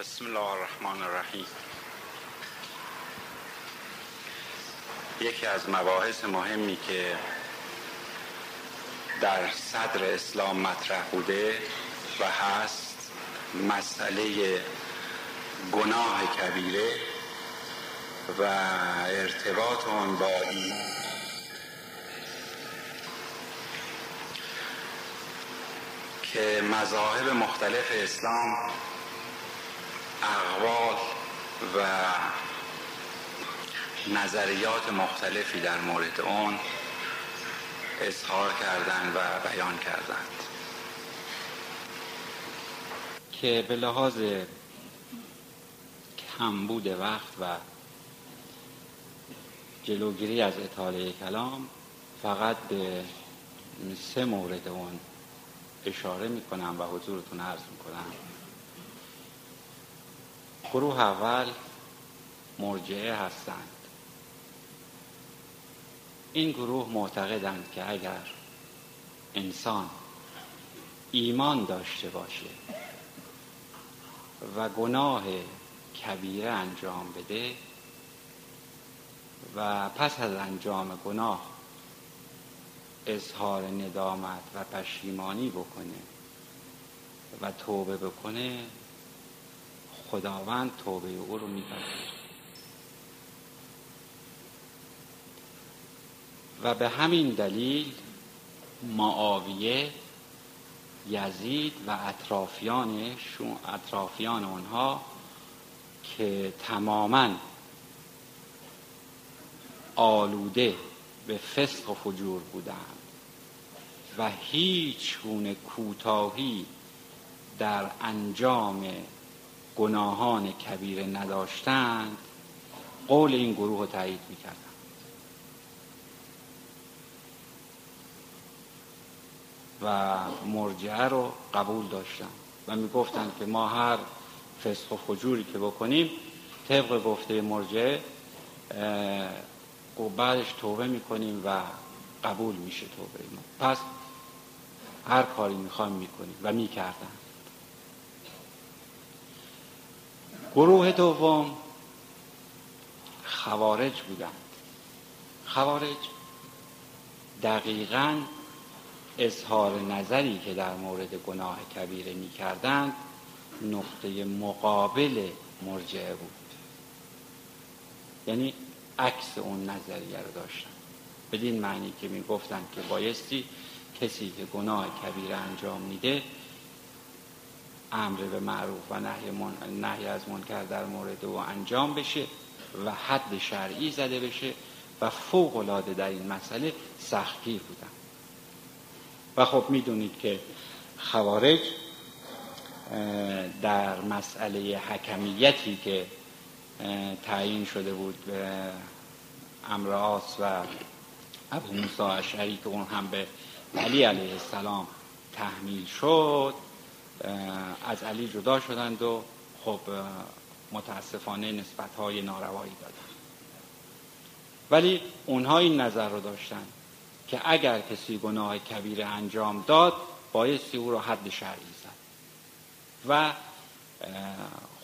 بسم الله الرحمن الرحیم. یکی از مباحث مهمی که در صدر اسلام مطرح بوده و هست مسئله گناه کبیره و ارتباط آن با ایمان. که مذاهب مختلف اسلام اقوال و نظریات مختلفی در مورد اون اظهار کردند و بیان کردند. که به لحاظ کمبود وقت و جلوگیری از اطاله کلام فقط به سه مورد اون اشاره می‌کنم و حضورتون عرض می‌کنم. گروه اول مرجعه هستند. این گروه معتقدند که اگر انسان ایمان داشته باشه و گناه کبیره انجام بده و پس از انجام گناه اظهار ندامت و پشیمانی بکنه و توبه بکنه خداوند توبه او رو میپذیره و به همین دلیل معاویه یزید و اطرافیانشون اطرافیان آنها که تماما آلوده به فسق و فجور بودند و هیچ گونه کوتاهی در انجام گناهان کبیره نداشتند قول این گروه رو تایید می‌کردند و مرجعه رو قبول داشتن و می‌گفتند که ما هر فسق و فجوری که بکنیم طبق گفته مرجعه و بعدش توبه می‌کنیم و قبول میشه توبه ما. پس هر کاری می‌خوایم می‌کنیم و می‌کردن. گروه دوم خوارج بودند. خوارج دقیقا اظهار نظری که در مورد گناه کبیره می‌کردند نقطه مقابل مرجعه بود. یعنی عکس اون نظریه رو داشتن. بدین معنی که می‌گفتن که بایستی کسی که گناه کبیر انجام میده امر به معروف و نهی, من... نهی از منکر در مورد او انجام بشه و حد شرعی زده بشه و فوق العاده در این مسئله سختگیر بودن و خب می‌دونید که خوارج در مسئله حکمیتی که تعیین شده بود به امراس و ابو موسی اشعری که اون هم به علی علیه السلام تحمیل شد از علی جدا شدند و خب متاسفانه نسبت های ناروایی دادند. ولی اونها این نظر رو داشتن که اگر کسی گناه کبیر انجام داد بایستی او را حد شرعی زد. و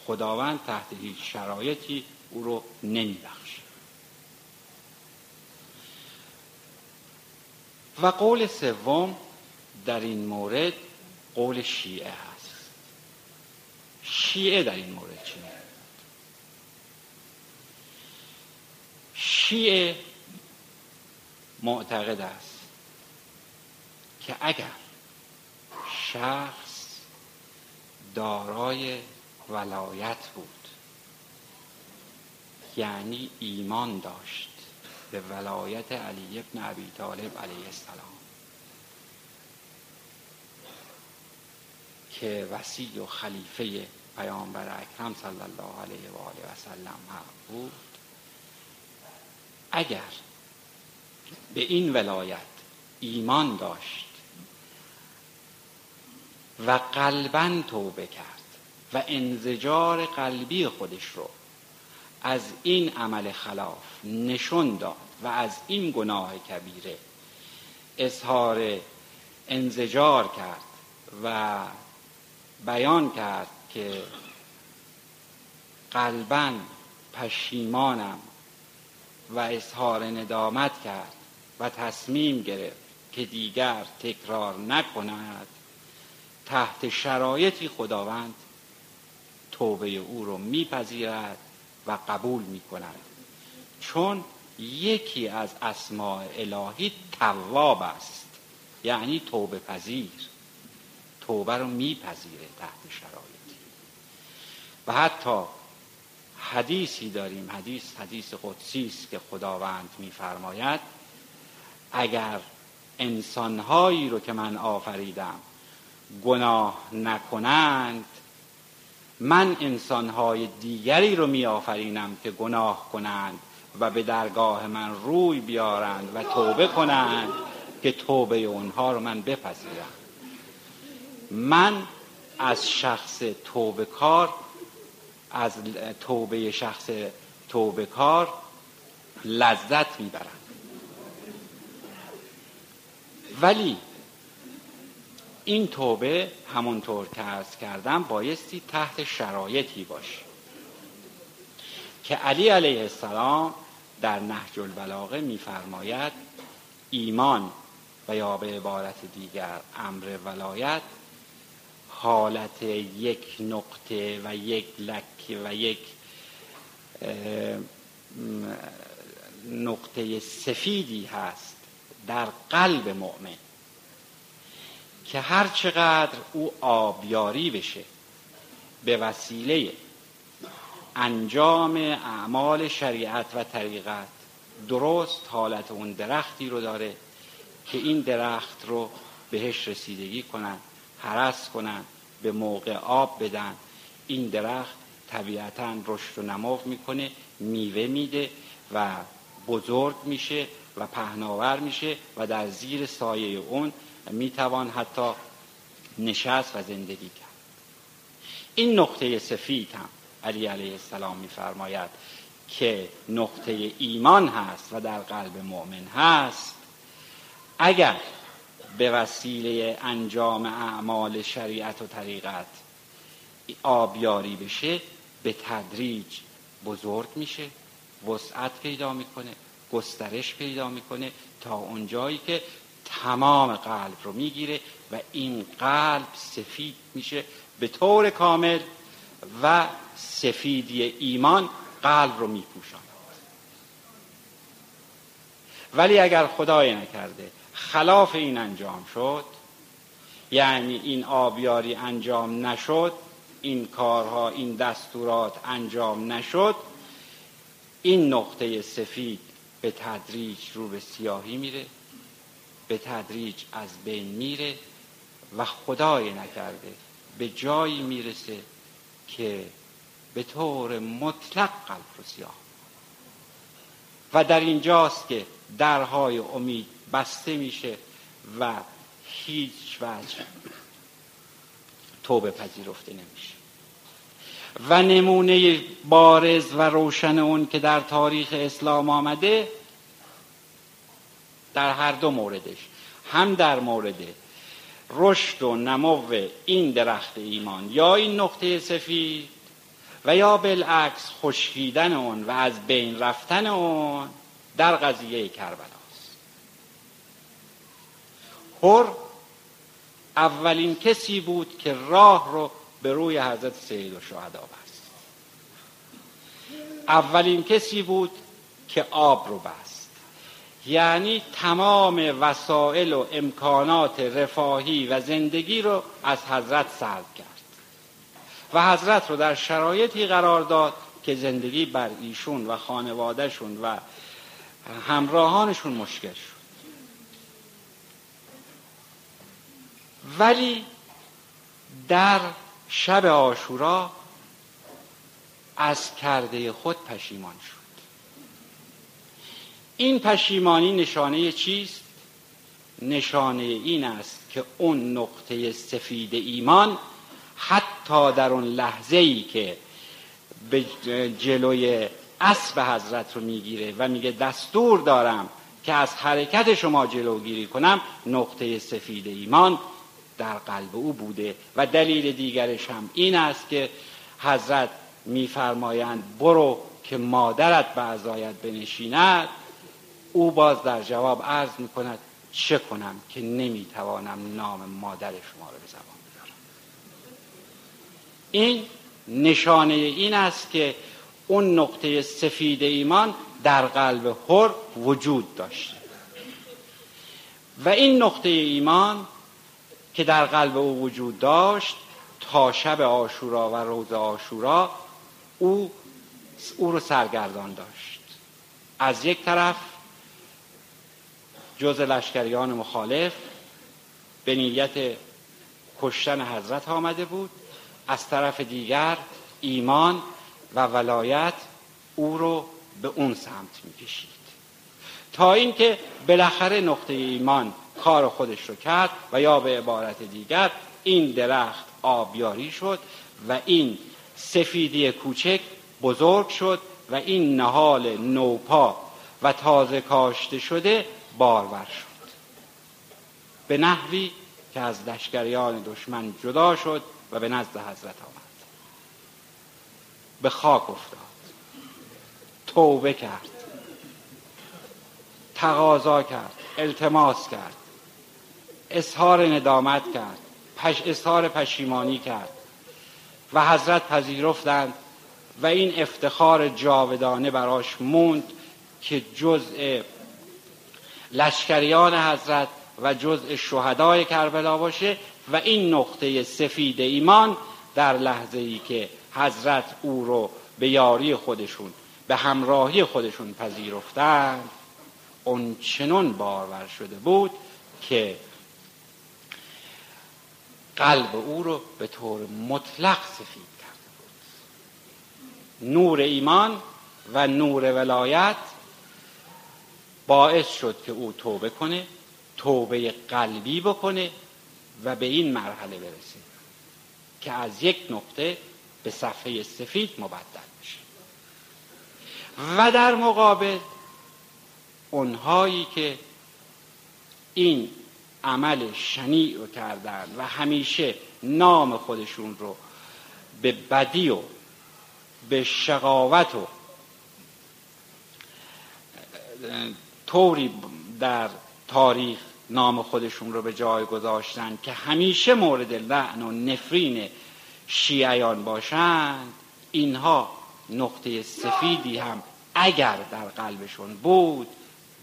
خداوند تحت هیچ شرایطی او رو نمیبخشه و قول سوم در این مورد قول شیعه هست. شیعه در این مورد چی شیعه معتقد است که اگر شخص دارای ولایت بود یعنی ایمان داشت به ولایت علی ابن ابی طالب علیه السلام که وسیع و خلیفه پیامبر اکرم صلی الله علیه و آله و سلم بود. اگر به این ولایت ایمان داشت و قلبا توبه کرد و انزجار قلبی خودش رو از این عمل خلاف نشون داد و از این گناه کبیره اظهار انزجار کرد و بیان کرد که قلبا پشیمانم و اظهار ندامت کرد و تصمیم گرفت که دیگر تکرار نکند. تحت شرایطی خداوند توبه او رو میپذیرد و قبول می‌کند. چون یکی از اسماع الهی تواب است یعنی توبه پذیر توبه رو میپذیره تحت شرایطی و حتی حدیثی داریم حدیث حدیث قدسی است که خداوند میفرماید اگر انسانهایی رو که من آفریدم گناه نکنند من انسانهای دیگری رو می آفرینم که گناه کنند و به درگاه من روی بیارند و توبه کنند که توبه اونها رو من بپذیرم. من از شخص توبه کار از توبه شخص توبه کار لذت می‌برم. ولی این توبه همونطور که ارز کردم بایستی تحت شرایطی باشه که علی علیه السلام در نهج البلاغه میفرماید ایمان و یا به عبارت دیگر امر ولایت حالت یک نقطه و یک لکه و یک نقطه سفیدی هست در قلب مؤمن که هر چقدر او آبیاری بشه به وسیله انجام اعمال شریعت و طریقت درست حالت اون درختی رو داره که این درخت رو بهش رسیدگی کنن. حرس کنن به موقع آب بدن. این درخت طبیعتا رشد و نمو می‌کنه میوه میده و بزرگ میشه و پهناور میشه و در زیر سایه اون می‌توان حتی نشست و زندگی کرد. این نقطه سفید هم علی علیه السلام میفرماید که نقطه ایمان هست و در قلب مؤمن هست. اگر به وسیله انجام اعمال شریعت و طریقت. آبیاری بشه به تدریج بزرگ میشه وسعت پیدا می‌کنه گسترش پیدا می‌کنه تا اونجایی که تمام قلب رو می‌گیره و این قلب سفید میشه به طور کامل و سفیدی ایمان قلب رو میپوشاند. ولی اگر خدای نکرده خلاف این انجام شد. یعنی این آبیاری انجام نشد این کارها این دستورات انجام نشد. این نقطه سفید به تدریج رو به سیاهی میره به تدریج از بین میره و خدای نکرده به جایی می‌رسه که به طور مطلق قلب رو سیاه و در اینجاست که درهای امید بسته میشه و هیچ وجه توبه پذیرفته نمیشه. و نمونه بارز و روشن اون که در تاریخ اسلام آمده در هر دو موردش. هم در مورد رشد و نمو این درخت ایمان یا این نقطه سفید و یا بالعکس خشکیدن اون و از بین رفتن اون در قضیه کربلاست هر اولین کسی بود که راه رو به روی حضرت سید و شهدا بست. اولین کسی بود که آب رو بست. یعنی تمام وسایل و امکانات رفاهی و زندگی رو از حضرت سلب کرد. و حضرت رو در شرایطی قرار داد که زندگی بر ایشون و خانوادهشون و همراهانشون مشکل شد. ولی در شب آشورا از کرده خود پشیمان شد این پشیمانی نشانه چیست؟ نشانه این است که اون نقطه سفید ایمان حتی در اون لحظه ای که به جلوی اسب حضرت رو می‌گیره و میگه دستور دارم که از حرکت شما جلوگیری کنم نقطه سفید ایمان در قلب او بوده و دلیل دیگرش هم این است که حضرت میفرمایند برو که مادرت به ازایت بنشیند. او باز در جواب عرض می کند چه کنم که نمی‌توانم نام مادر شما رو به زبان بیارم این نشانه این است که اون نقطه سفید ایمان در قلب حر وجود داشته. و این نقطه ایمان که در قلب او وجود داشت تا شب آشورا و روز آشورا او او رو سرگردان داشت. از یک طرف جز لشکریان مخالف به نیت کشتن حضرت آمده بود از طرف دیگر ایمان و ولایت او رو به اون سمت می‌کشید. تا اینکه بالاخره نقطه ایمان کار خودش رو کرد و یا به عبارت دیگر این درخت آبیاری شد و این سفیدی کوچک بزرگ شد و این نهال نوپا و تازه کاشته شده بارور شد. به نحوی که از لشکریان دشمن جدا شد و به نزد حضرت آمد. به خاک افتاد. توبه کرد. تقاضا کرد. التماس کرد. اظهار ندامت کرد. پش اظهار پشیمانی کرد. و حضرت پذیرفتند و این افتخار جاودانه براش موند که جزء لشکریان حضرت و جزء شهدای کربلا باشه و این نقطه سفید ایمان در لحظه ای که حضرت او رو به یاری خودشون به همراهی خودشون پذیرفتند اون چنون بارور شده بود که قلب او رو به طور مطلق سفید کرده بود نور ایمان و نور ولایت باعث شد که او توبه کنه توبه قلبی بکنه و به این مرحله برسه که از یک نقطه به صفحه سفید مبدل بشه. و در مقابل اونهایی که این عمل شنیع رو کردن و همیشه نام خودشون رو به بدی و به شقاوت و طوری در تاریخ نام خودشون رو به جای گذاشتن که همیشه مورد لعن و نفرین شیعیان باشند اینها نقطه سفیدی هم اگر در قلبشون بود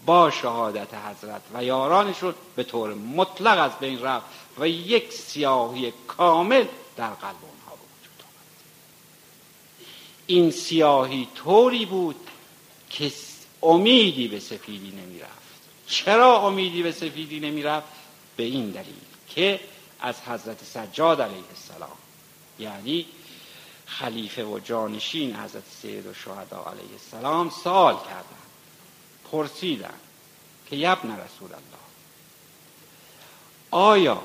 با شهادت حضرت و یارانشون به طور مطلق از بین رفت و یک سیاهی کامل در قلب اونها وجود آمد این سیاهی طوری بود که امیدی به سفیدی نمی رفت چرا امیدی به سفیدی نمی رفت به این دلیل که از حضرت سجاد علیه السلام یعنی خلیفه و جانشین حضرت سید و شهدا علیه السلام سال کردن پرسیدن که یبن رسول الله. آیا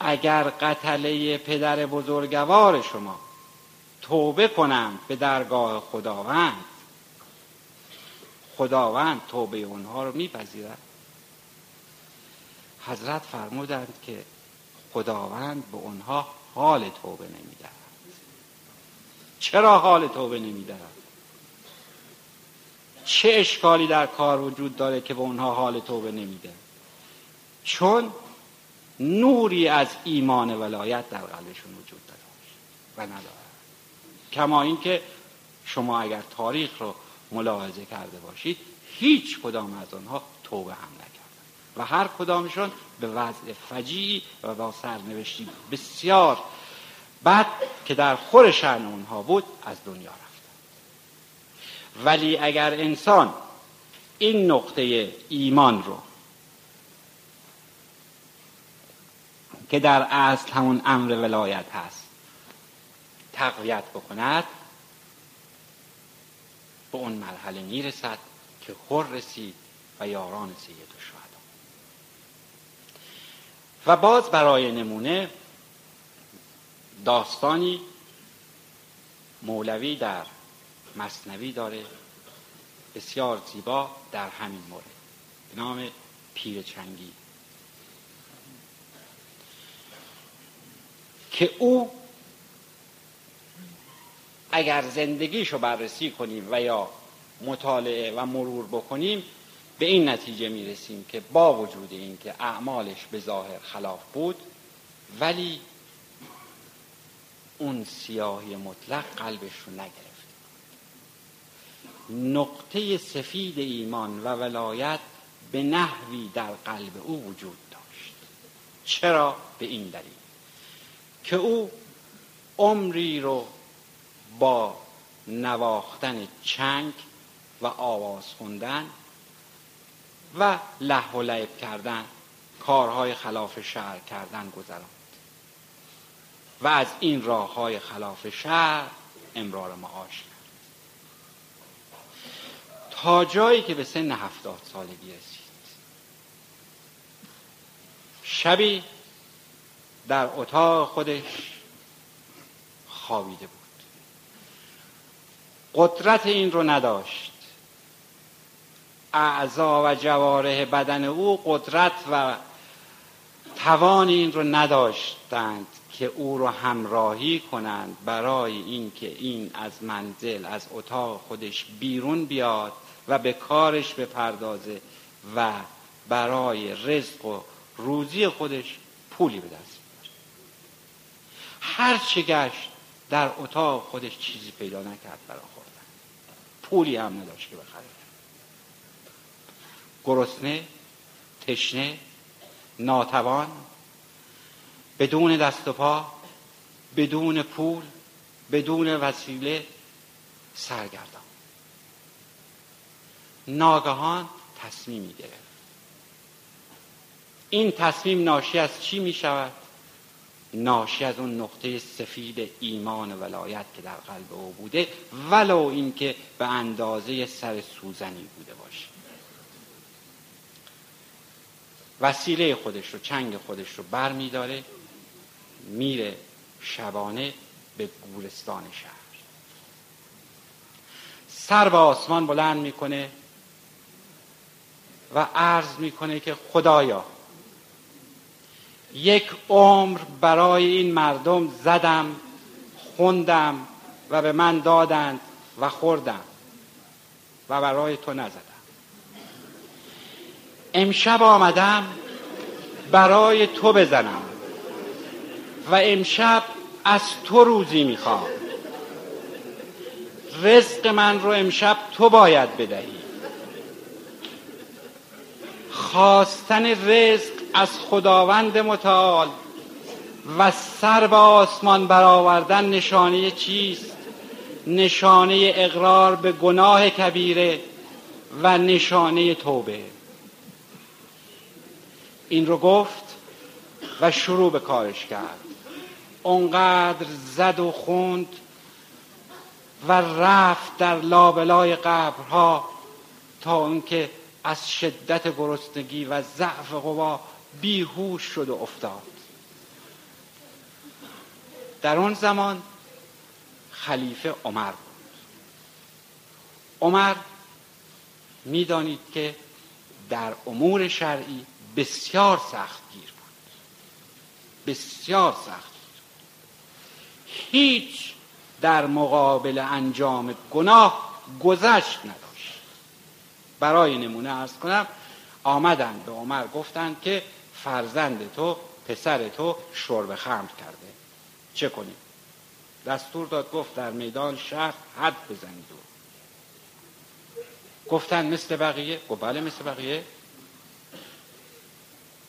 اگر قتله پدر بزرگوار شما توبه کنم به درگاه خداوند خداوند توبه اونها رو میپذیرد؟ حضرت فرمودند که خداوند به اونها حال توبه نمی‌دهد. چرا حال توبه نمی‌دهد؟ چه اشکالی در کار وجود داره که به اونها حال توبه نمیده؟ چون نوری از ایمان ولایت در قلبشون وجود داره و نداره. کما اینکه شما اگر تاریخ رو ملاحظه کرده باشید هیچ کدام از آنها توبه هم نکردن. و هر کدامشون به وضع فجیعی و با سرنوشتی بسیار بد که در خور شعن اونها بود از دنیا ولی اگر انسان این نقطه ایمان رو که در اصل همون امر ولایت هست تقویت بکند به اون مرحله می‌رسد که خور رسید و یاران سید و و باز برای نمونه داستانی مولوی در مصنوی داره. بسیار زیبا در همین مورد. به نام پیر چنگی که او اگر زندگیشو بررسی کنیم و یا مطالعه و مرور بکنیم به این نتیجه می‌رسیم که با وجود اینکه اعمالش به ظاهر خلاف بود ولی اون سیاهی مطلق قلبش رو نگرفت. نقطه سفید ایمان و ولایت به نحوی در قلب او وجود داشت. چرا؟ به این دلیل که او عمری رو با نواختن چنگ و آواز خوندن و له و لعب کردن کارهای خلاف شهر کردن گذراند. و از این راه های خلاف شهر امرار معاش جایی که به سن هفتاد سالگی رسید. شبی در اتاق خودش خوابیده بود. قدرت این رو نداشت. اعضا و جواره بدن او قدرت و توان این رو نداشتند که او رو همراهی کنند برای اینکه این از منزل از اتاق خودش بیرون بیاد و به کارش بپردازه و برای رزق و روزی خودش پولی به دست بیاره هر چه گشت در اتاق خودش چیزی پیدا نکرد برای خوردن. پولی هم نداشت که بخره. گرسنه تشنه ناتوان بدون دست و پا بدون پول بدون وسیله سرگردان. ناگهان تصمیمی گرفت این تصمیم ناشی از چی می شود؟ ناشی از اون نقطه سفید ایمان و ولایت که در قلب او بوده ولو اینکه به اندازه سر سوزنی بوده باشه. وسیله خودش رو چنگ خودش رو بر می داره میره شبانه به گورستان شهر. سر به آسمان بلند می‌کنه و عرض می‌کنه که خدایا یک عمر برای این مردم زدم خوندم و به من دادند و خوردم و برای تو نزدم. امشب آمدم برای تو بزنم و امشب از تو روزی می‌خوام. رزق من رو امشب تو باید بدهی. خواستن رزق از خداوند متعال و سر به آسمان برآوردن نشانه چیست؟ نشانه اقرار به گناه کبیره و نشانه توبه. این رو گفت و شروع به کارش کرد. اونقدر زد و خوند و رفت در لابلای قبرها تا اونکه از شدت گرسنگی و ضعف قوا بیهوش شد و افتاد. در اون زمان خلیفه عمر بود. عمر می‌دانید که در امور شرعی بسیار سختگیر بود. بسیار سخت هیچ در مقابل انجام گناه گذشت نداشت. برای نمونه ارز کنم آمدن به عمر گفتند که فرزند تو پسر تو شرب خمر کرده. چه کنیم؟ دستور داد گفت در میدان شهر حد بزنید. و گفتن مثل بقیه؟ گفت بله مثل بقیه.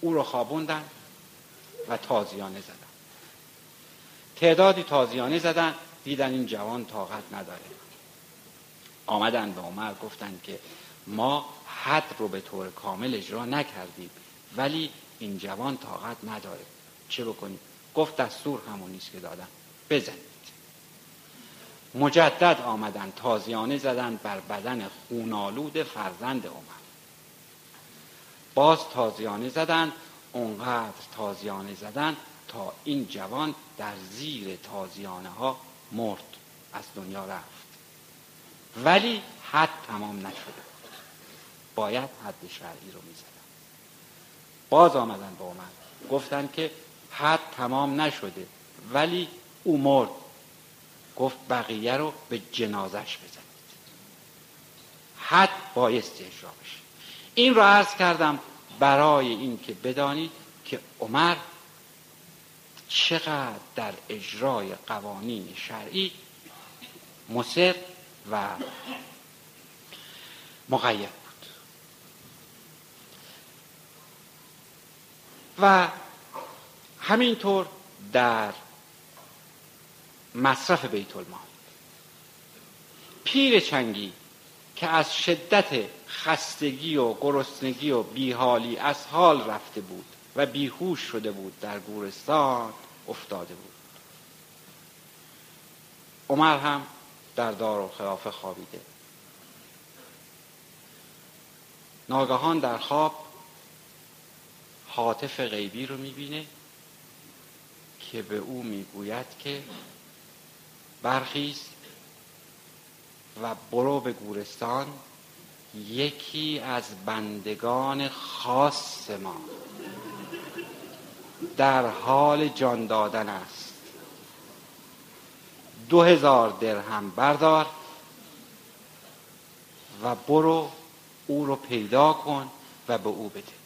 او رو خوابوندن و تازیانه زدن. تعدادی تازیانه زدن دیدن این جوان طاقت نداره. آمدن به عمر گفتند که ما حد رو به طور کامل اجرا نکردیم. ولی این جوان طاقت نداره. چه بکنیم؟ گفت دستور همون نیست که دادم بزنید. مجدد آمدن تازیانه زدن بر بدن خونالود فرزند عمر. باز تازیانه زدن اونقدر تازیانه زدن تا این جوان در زیر تازیانه ها مرد از دنیا رفت. ولی حد تمام نشده. باید حد شرعی رو می‌زدن. باز آمدن به عمر گفتن که حد تمام نشده ولی او مرد. گفت بقیه رو به جنازش بزنید. حد بایستی اجرا بشه. این رو عرض کردم برای اینکه بدانید که عمر چقدر در اجرای قوانین شرعی مصر و مقید بود و همینطور در مصرف بیت المال. پیر چنگی که از شدت خستگی و گرسنگی و بیحالی از حال رفته بود و بیهوش شده بود در گورستان افتاده بود. عمر هم در دار و خلافه خوابیده. ناگهان در خواب حاطف غیبی رو می‌بینه که به او می‌گوید که برخیز و برو به گورستان یکی از بندگان خاص ما. در حال جان دادن است. دو هزار درهم بردار و برو او رو پیدا کن و به او بده.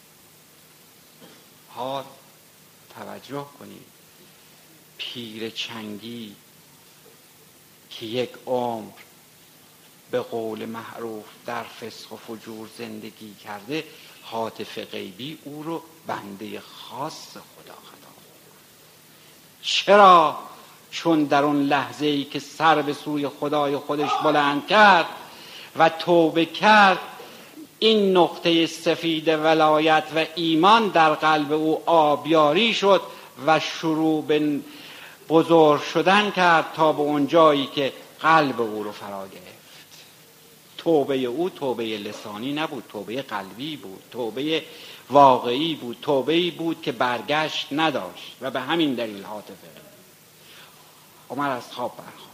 حال توجه کنید پیر چنگی که یک عمر به قول معروف در فسق و فجور زندگی کرده حاطف غیبی او رو بنده خاص خدا خدا چرا؟ چون در اون لحظه ای که سر به سوی خدای خودش بلند کرد و توبه کرد این نقطه سفید ولایت و ایمان در قلب او آبیاری شد و شروع به بزرگ شدن کرد تا به اون جایی که قلب او رو فرا گرفت. توبه او توبه لسانی نبود توبه قلبی بود توبه واقعی بود توبه بود که برگشت نداشت و به همین دلیل حاطفه. عمر از خواب برخواست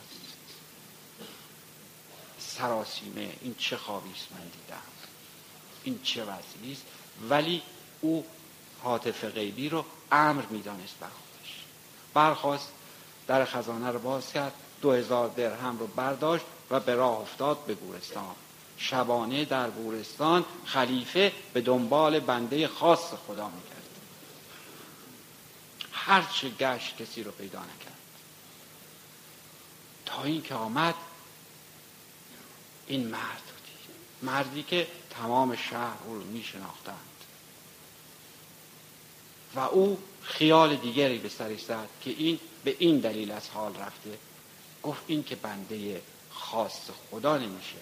سراسیمه این چه خوابی است من دیدم. این چه وضعی است ولی او حاطف غیبی رو امر می‌دانست بر خودش. برخواست در خزانه رو باز کرد دو هزار درهم رو برداشت و به راه افتاد به گورستان. شبانه در گورستان خلیفه به دنبال بنده خاص خدا می‌کرد. هرچه گشت کسی رو پیدا نکرد. تا اینکه آمد این مرد مردی که تمام شهر او رو میشناختند. و او خیال دیگری به سرش زد که این به این دلیل از حال رفته. گفت این که بنده خاص خدا نمیشه.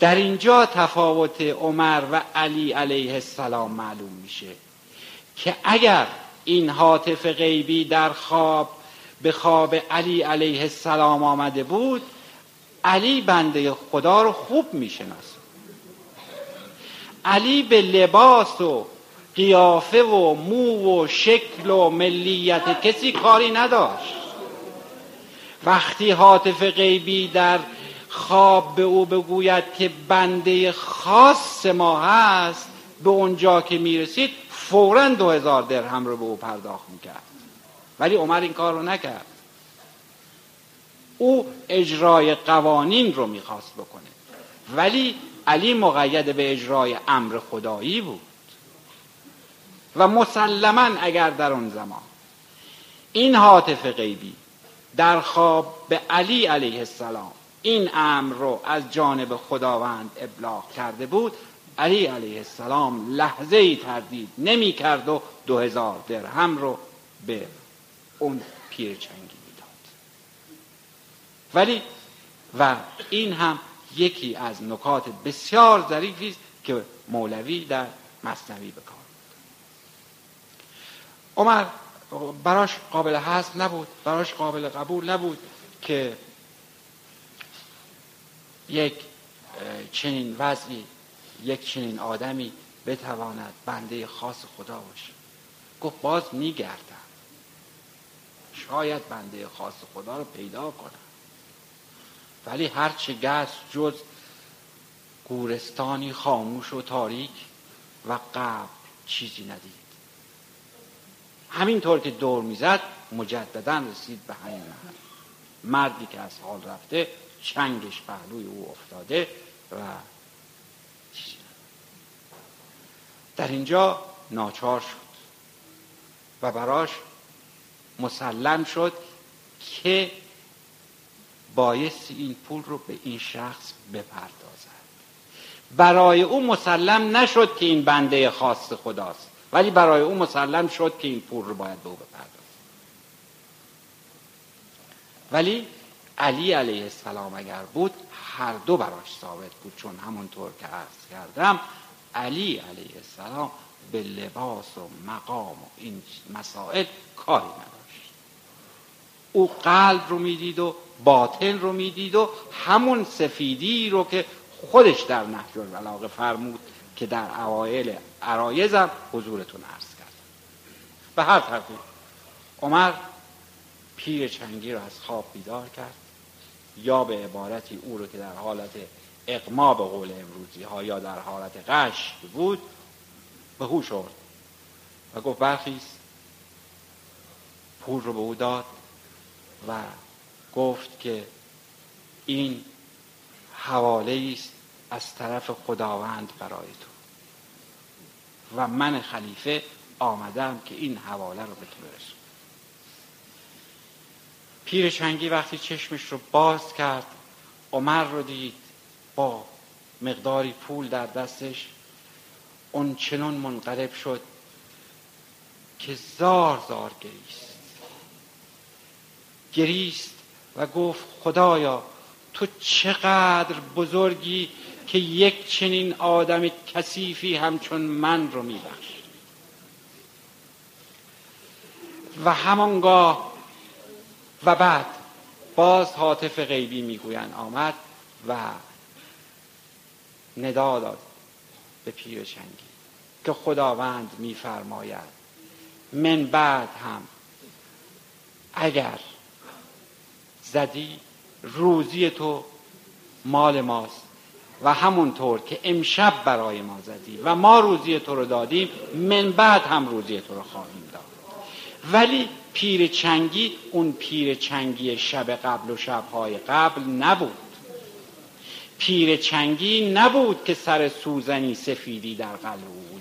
در اینجا تفاوت عمر و علی علیه السلام معلوم میشه که اگر این حاطف غیبی در خواب به خواب علی علیه السلام آمده بود علی بنده خدا رو خوب می‌شناسه. علی به لباس و قیافه و مو و شکل و ملیت کسی کاری نداشت. وقتی حاطف غیبی در خواب به او بگوید که بنده خاص ما هست به اونجا که می‌رسید فورا دو هزار درهم رو به او پرداخت می‌کرد. ولی عمر این کار رو نکرد. او اجرای قوانین رو می‌خواست بکنه. ولی علی مقید به اجرای امر خدایی بود. و مسلما اگر در اون زمان این حاطف غیبی در خواب به علی علیه السلام این امر رو از جانب خداوند ابلاغ کرده بود علی علیه السلام لحظه ای تردید نمی کرد و دو هزار درهم رو به اون پیرچنگی می‌داد ولی و این هم یکی از نکات بسیار ظریفی است که مولوی در مصنوی بکار عمر براش قابل حذف نبود براش قابل قبول نبود که یک چنین وضعی یک چنین آدمی بتواند بنده خاص خدا باشه. گفت باز میگردم. شاید بنده خاص خدا رو پیدا کنم. ولی هرچه گشت جز گورستانی خاموش و تاریک و قبل چیزی ندید. همینطور که دور می‌زد مجددا رسید به همین محل. مردی که از حال رفته چنگش پهلوی او افتاده و در اینجا ناچار شد و براش مسلم شد که بایستی این پول رو به این شخص بپردازد. برای او مسلم نشد که این بنده خاص خداست ولی برای او مسلم شد که این پول رو باید به او بپردازد. ولی علی علیه السلام اگر بود هر دو براش ثابت بود چون همونطور که عرض کردم علی علیه السلام به لباس و مقام و این مسائل کاری نداشت. او قلب رو می‌دید و باطن رو می‌دید و همون سفیدی رو که خودش در نهج البلاغه فرمود که در اوایل عرایزم حضورتون عرض کرد. به هر ترتیب عمر پیر چنگی رو از خواب بیدار کرد. یا به عبارتی او رو که در حالت اقما به قول امروزی ها یا در حالت قش بود به هوش آورد و گفت برخیست پول رو به او داد. و گفت که این حواله است از طرف خداوند برای تو. و من خلیفه آمدم که این حواله رو به تو برسونم. پیر شنگی وقتی چشمش رو باز کرد عمر رو دید با مقداری پول در دستش اون چنان منقلب شد که زار زار گریست. گریست و گفت خدایا تو چقدر بزرگی که یک چنین آدم کثیفی همچون من رو میبخش. و همانگاه و بعد باز حاطف غیبی می‌گویند آمد و ندا داد به پیر چنگی که خداوند میفرماید من بعد هم اگر زدی روزی تو مال ماست و همونطور که امشب برای ما زدی و ما روزی تو رو دادیم من بعد هم روزی تو رو خواهیم داد. ولی پیر چنگی اون پیر چنگی شب قبل و شبهای قبل نبود. پیر چنگی نبود که سر سوزنی سفیدی در قلب او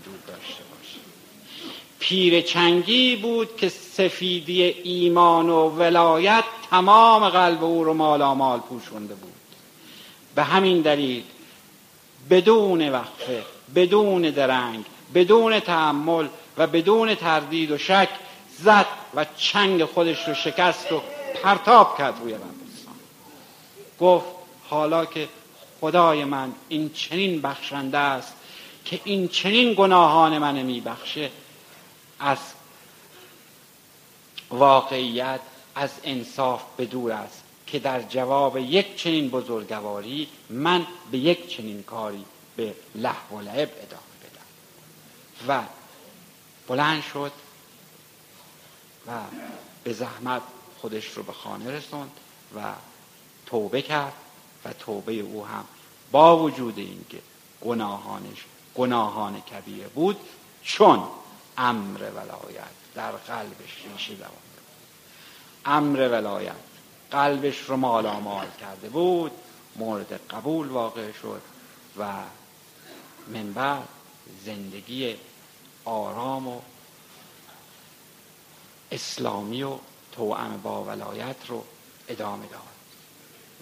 پیر چنگی بود که سفیدی ایمان و ولایت تمام قلب او رو مالامال پوشونده بود. به همین دلیل بدون وقفه بدون درنگ بدون تحمل و بدون تردید و شک زد و چنگ خودش رو شکست و پرتاب کرد روی ربستان گفت حالا که خدای من این چنین بخشنده است که این چنین گناهان من میبخشه از واقعیت از انصاف به دور است که در جواب یک چنین بزرگواری من به یک چنین کاری به لحو و لعب ادامه بدم. و بلند شد و به زحمت خودش رو به خانه رسوند و توبه کرد و توبه او هم با وجود اینکه گناهانش گناهان کبیره بود چون امر ولایت. در قلبش ریشه دوانده امر ولایت. قلبش رو مالامال کرده بود مورد قبول واقع شد و من زندگی آرام و اسلامی و توأم با ولایت رو ادامه داد.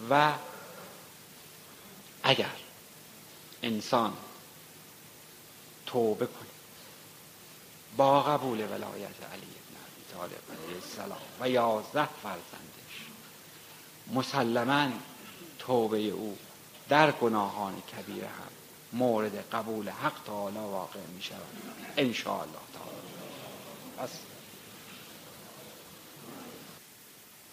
و اگر انسان توبه کنه با قبول ولایت علی ابن ابی طالب علیه السلام و یازده فرزندش. مسلما توبه او در گناهان کبیره هم مورد قبول حق تعالی واقع می شود ان الله تعالی